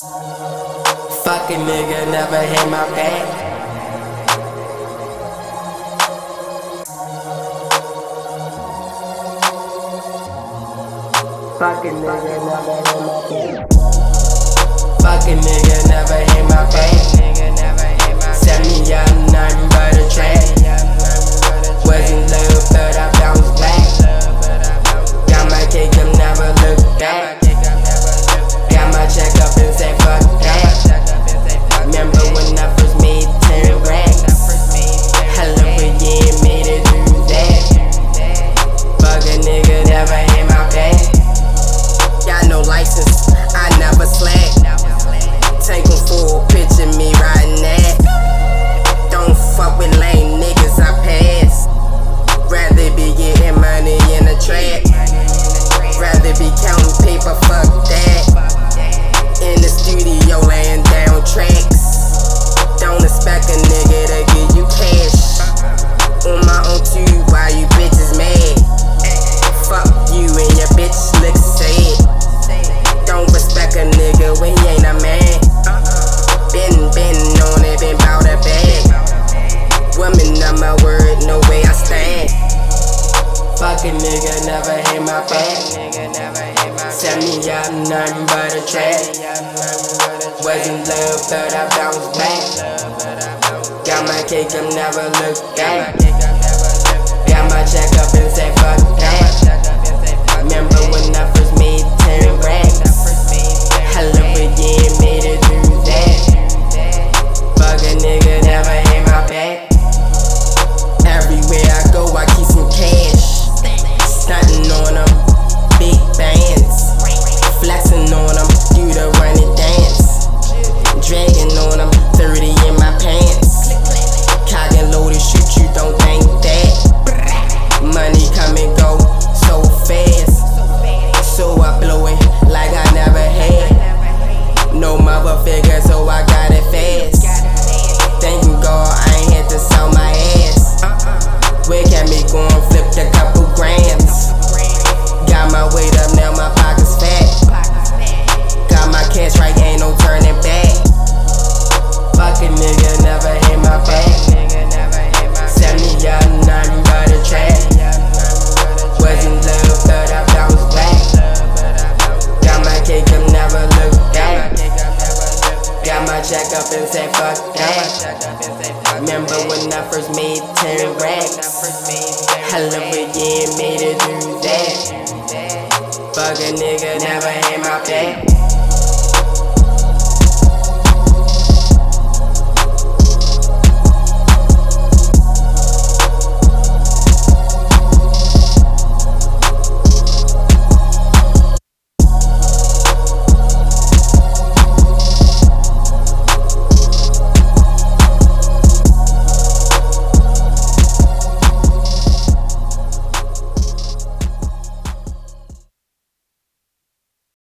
Fucking nigga never hit my back. Fucking nigga never hit my back. Fucking nigga never hit my back. Send me a knife. never hit my back. Set me up, nothing but a trap. Wasn't love, but I bounced back. Got my cake, I'm never look back. make them never look down. Got my check up and say fuck that. Remember when I first made 10 racks? Hell of a year made it through that. Fuck a nigga, never had my back.